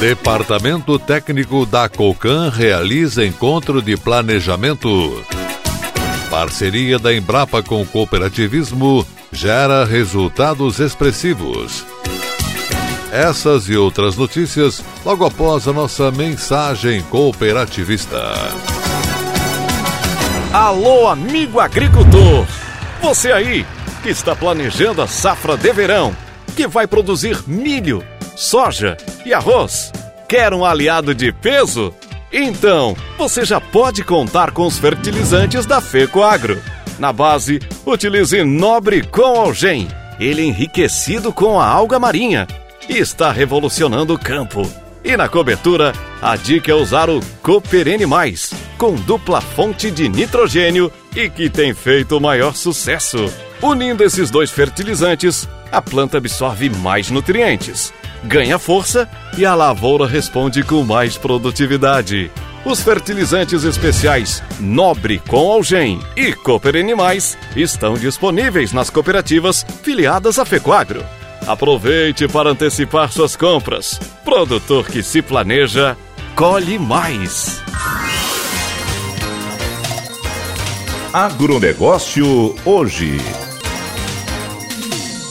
Departamento Técnico da Colcan realiza encontro de planejamento. Parceria da Embrapa com o cooperativismo gera resultados expressivos. Essas e outras notícias logo após a nossa mensagem cooperativista. Alô, amigo agricultor! Você aí que está planejando a safra de verão, que vai produzir milho soja e arroz. Quer um aliado de peso? Então, você já pode contar com os fertilizantes da Fecoagro. Na base, utilize Nobre com Algem. Ele enriquecido com a alga marinha e está revolucionando o campo. E na cobertura, a dica é usar o Cooperene Mais, com dupla fonte de nitrogênio e que tem feito o maior sucesso. Unindo esses dois fertilizantes, a planta absorve mais nutrientes ganha força e a lavoura responde com mais produtividade. Os fertilizantes especiais Nobre com Algem e Cooper Animais estão disponíveis nas cooperativas filiadas à Fecoagro. Aproveite para antecipar suas compras. Produtor que se planeja, colhe mais. Agronegócio hoje.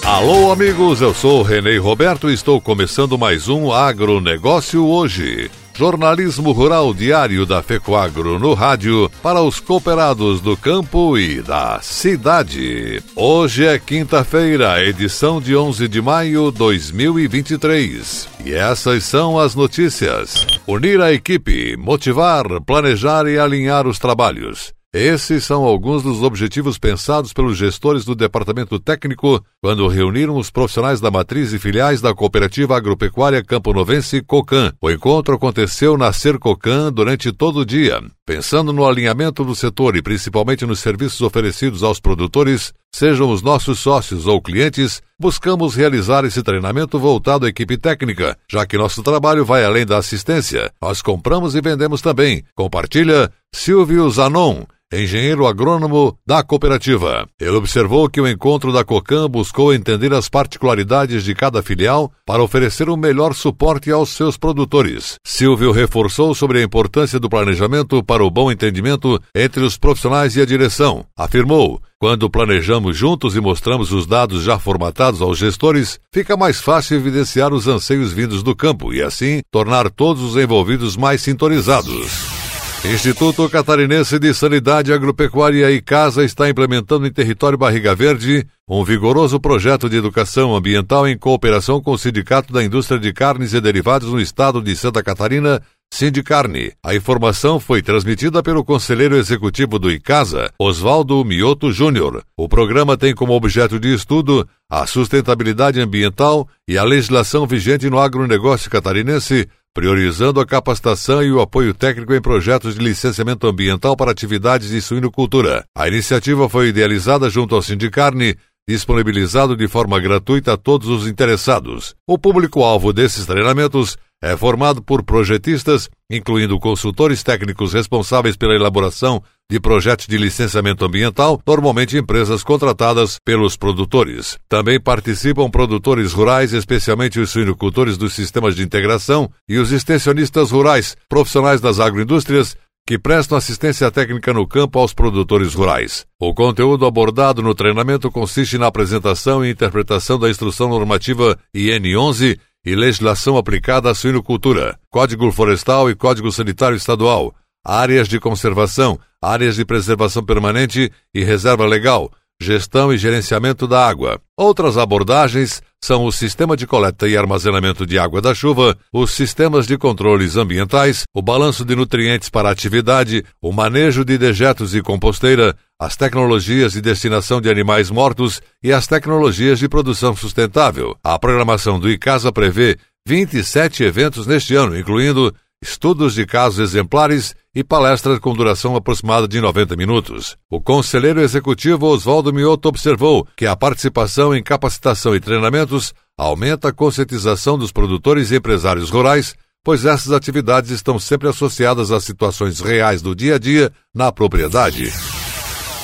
Alô, amigos, eu sou Renê Roberto e estou começando mais um Agronegócio hoje. Jornalismo Rural Diário da Fecoagro no rádio para os cooperados do campo e da cidade. Hoje é quinta-feira, edição de 11 de maio de 2023. E essas são as notícias. Unir a equipe, motivar, planejar e alinhar os trabalhos. Esses são alguns dos objetivos pensados pelos gestores do Departamento Técnico quando reuniram os profissionais da matriz e filiais da Cooperativa Agropecuária Campo Novense Cocan. O encontro aconteceu na Sercocan durante todo o dia. Pensando no alinhamento do setor e principalmente nos serviços oferecidos aos produtores, sejam os nossos sócios ou clientes, buscamos realizar esse treinamento voltado à equipe técnica, já que nosso trabalho vai além da assistência. Nós compramos e vendemos também. Compartilha Silvio Zanon engenheiro agrônomo da cooperativa. Ele observou que o encontro da COCAM buscou entender as particularidades de cada filial para oferecer o um melhor suporte aos seus produtores. Silvio reforçou sobre a importância do planejamento para o bom entendimento entre os profissionais e a direção. Afirmou: quando planejamos juntos e mostramos os dados já formatados aos gestores, fica mais fácil evidenciar os anseios vindos do campo e, assim, tornar todos os envolvidos mais sintonizados. Instituto Catarinense de Sanidade Agropecuária e Casa está implementando em território Barriga Verde um vigoroso projeto de educação ambiental em cooperação com o Sindicato da Indústria de Carnes e Derivados no estado de Santa Catarina, Sindicarne. A informação foi transmitida pelo conselheiro executivo do ICASA, Oswaldo Mioto Júnior. O programa tem como objeto de estudo a sustentabilidade ambiental e a legislação vigente no agronegócio catarinense, priorizando a capacitação e o apoio técnico em projetos de licenciamento ambiental para atividades de suinocultura. A iniciativa foi idealizada junto ao Sindicarne, disponibilizado de forma gratuita a todos os interessados. O público-alvo desses treinamentos é formado por projetistas, incluindo consultores técnicos responsáveis pela elaboração de projetos de licenciamento ambiental, normalmente empresas contratadas pelos produtores. Também participam produtores rurais, especialmente os suinocultores dos sistemas de integração e os extensionistas rurais, profissionais das agroindústrias que prestam assistência técnica no campo aos produtores rurais. O conteúdo abordado no treinamento consiste na apresentação e interpretação da Instrução Normativa IN 11 e legislação aplicada à suinocultura, Código Florestal e Código Sanitário Estadual, áreas de conservação, áreas de preservação permanente e reserva legal, gestão e gerenciamento da água. Outras abordagens são o sistema de coleta e armazenamento de água da chuva, os sistemas de controles ambientais, o balanço de nutrientes para a atividade, o manejo de dejetos e composteira, as tecnologias de destinação de animais mortos e as tecnologias de produção sustentável. A programação do ICASA prevê 27 eventos neste ano, incluindo estudos de casos exemplares e palestras com duração aproximada de 90 minutos. O conselheiro executivo Oswaldo Mioto observou que a participação em capacitação e treinamentos aumenta a conscientização dos produtores e empresários rurais, pois essas atividades estão sempre associadas às situações reais do dia a dia na propriedade.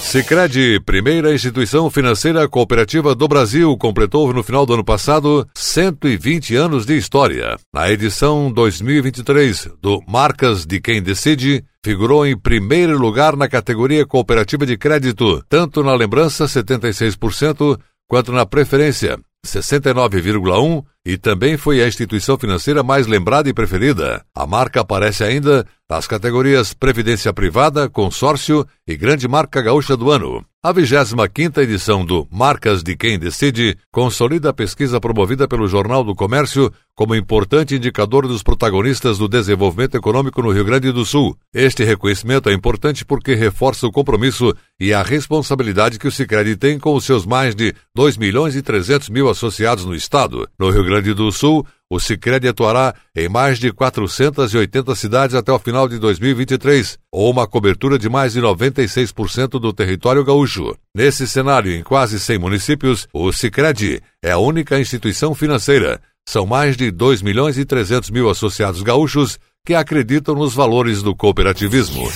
Sicredi, primeira instituição financeira cooperativa do Brasil, completou no final do ano passado 120 anos de história. Na edição 2023 do Marcas de Quem Decide, figurou em primeiro lugar na categoria cooperativa de crédito, tanto na lembrança 76% quanto na preferência 69,1 e também foi a instituição financeira mais lembrada e preferida. A marca aparece ainda nas categorias Previdência Privada, Consórcio e Grande Marca Gaúcha do Ano. A 25ª edição do Marcas de Quem Decide consolida a pesquisa promovida pelo Jornal do Comércio como importante indicador dos protagonistas do desenvolvimento econômico no Rio Grande do Sul. Este reconhecimento é importante porque reforça o compromisso e a responsabilidade que o Sicredi tem com os seus mais de 2 milhões e 300 mil associados no estado. No Rio Grande do Sul, o Sicredi atuará em mais de 480 cidades até o final de 2023, ou uma cobertura de mais de 96% do território gaúcho. Nesse cenário, em quase 100 municípios, o Sicredi é a única instituição financeira. São mais de 2 milhões e 300 mil associados gaúchos que acreditam nos valores do cooperativismo.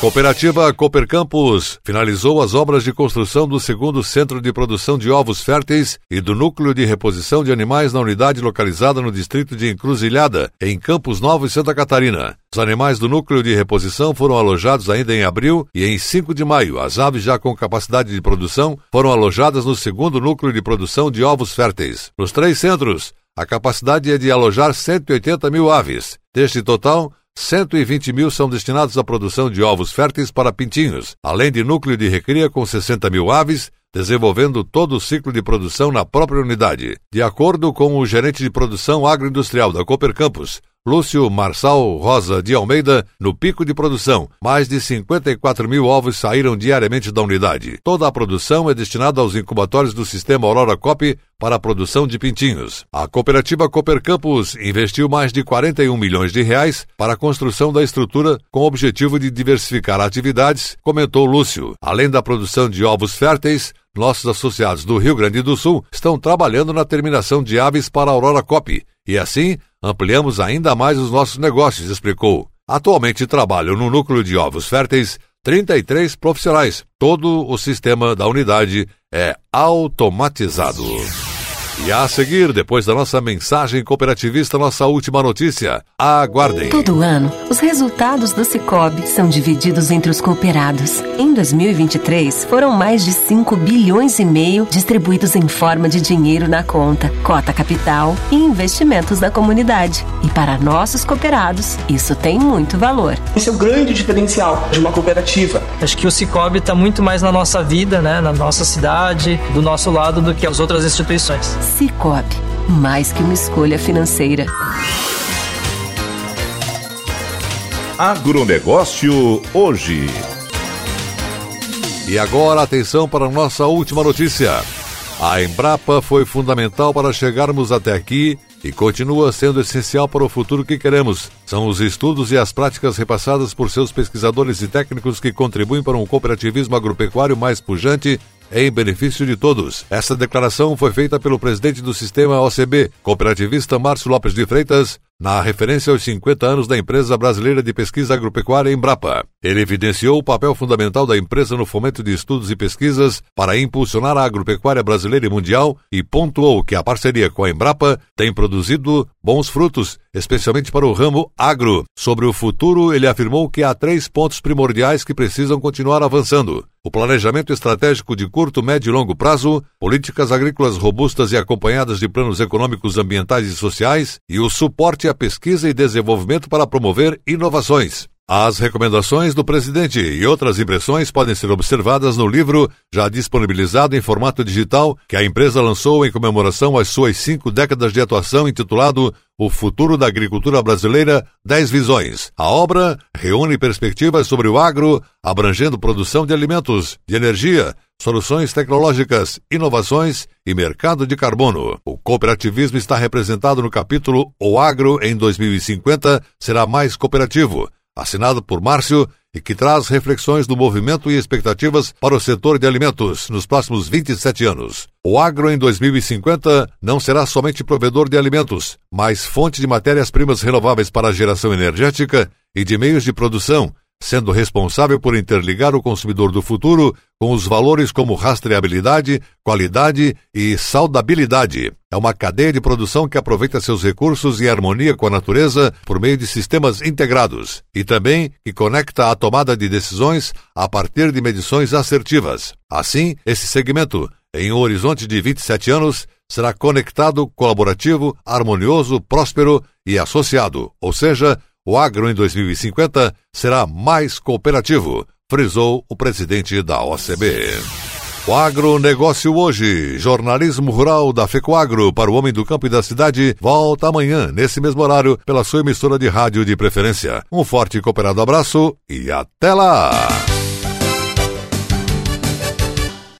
Cooperativa Cooper Campus finalizou as obras de construção do segundo centro de produção de ovos férteis e do núcleo de reposição de animais na unidade localizada no distrito de Encruzilhada, em Campos Novos, Santa Catarina. Os animais do núcleo de reposição foram alojados ainda em abril e em 5 de maio. As aves já com capacidade de produção foram alojadas no segundo núcleo de produção de ovos férteis. Nos três centros, a capacidade é de alojar 180 mil aves. Deste total, 120 mil são destinados à produção de ovos férteis para pintinhos, além de núcleo de recria com 60 mil aves, desenvolvendo todo o ciclo de produção na própria unidade. De acordo com o gerente de produção agroindustrial da Cooper Campus, Lúcio Marçal Rosa de Almeida, no pico de produção, mais de 54 mil ovos saíram diariamente da unidade. Toda a produção é destinada aos incubatórios do sistema Aurora Cop para a produção de pintinhos. A cooperativa Cooper Campus investiu mais de 41 milhões de reais para a construção da estrutura com o objetivo de diversificar atividades, comentou Lúcio. Além da produção de ovos férteis, nossos associados do Rio Grande do Sul estão trabalhando na terminação de aves para a Aurora Cop e assim ampliamos ainda mais os nossos negócios, explicou. Atualmente trabalham no núcleo de ovos férteis 33 profissionais. Todo o sistema da unidade é automatizado. E a seguir, depois da nossa mensagem cooperativista, nossa última notícia. Aguardem. Todo ano, os resultados do Cicobi são divididos entre os cooperados. Em 2023, foram mais de 5 bilhões e meio distribuídos em forma de dinheiro na conta, cota capital e investimentos da comunidade. E para nossos cooperados, isso tem muito valor. Esse é o grande diferencial de uma cooperativa. Acho que o Cicobi está muito mais na nossa vida, né, na nossa cidade, do nosso lado do que as outras instituições. Cicobi, mais que uma escolha financeira. Agronegócio hoje. E agora atenção para nossa última notícia. A Embrapa foi fundamental para chegarmos até aqui e continua sendo essencial para o futuro que queremos. São os estudos e as práticas repassadas por seus pesquisadores e técnicos que contribuem para um cooperativismo agropecuário mais pujante em benefício de todos. Essa declaração foi feita pelo presidente do sistema OCB, cooperativista Márcio Lopes de Freitas, na referência aos 50 anos da empresa brasileira de pesquisa agropecuária Embrapa. Ele evidenciou o papel fundamental da empresa no fomento de estudos e pesquisas para impulsionar a agropecuária brasileira e mundial e pontuou que a parceria com a Embrapa tem produzido bons frutos, especialmente para o ramo agro. Sobre o futuro, ele afirmou que há três pontos primordiais que precisam continuar avançando: o planejamento estratégico de curto, médio e longo prazo, políticas agrícolas robustas e acompanhadas de planos econômicos, ambientais e sociais e o suporte à pesquisa e desenvolvimento para promover inovações. As recomendações do presidente e outras impressões podem ser observadas no livro, já disponibilizado em formato digital, que a empresa lançou em comemoração às suas cinco décadas de atuação, intitulado O Futuro da Agricultura Brasileira: 10 Visões. A obra reúne perspectivas sobre o agro, abrangendo produção de alimentos, de energia, soluções tecnológicas, inovações e mercado de carbono. O cooperativismo está representado no capítulo O Agro em 2050 será mais cooperativo assinado por Márcio e que traz reflexões do movimento e expectativas para o setor de alimentos nos próximos 27 anos. O agro em 2050 não será somente provedor de alimentos, mas fonte de matérias-primas renováveis para a geração energética e de meios de produção, sendo responsável por interligar o consumidor do futuro com os valores como rastreabilidade, qualidade e saudabilidade. É uma cadeia de produção que aproveita seus recursos em harmonia com a natureza por meio de sistemas integrados e também que conecta a tomada de decisões a partir de medições assertivas. Assim, esse segmento, em um horizonte de 27 anos, será conectado, colaborativo, harmonioso, próspero e associado, ou seja, o agro em 2050 será mais cooperativo, frisou o presidente da OCB. O agronegócio hoje, jornalismo rural da FECOAGRO para o homem do campo e da cidade, volta amanhã, nesse mesmo horário, pela sua emissora de rádio de preferência. Um forte e cooperado abraço e até lá!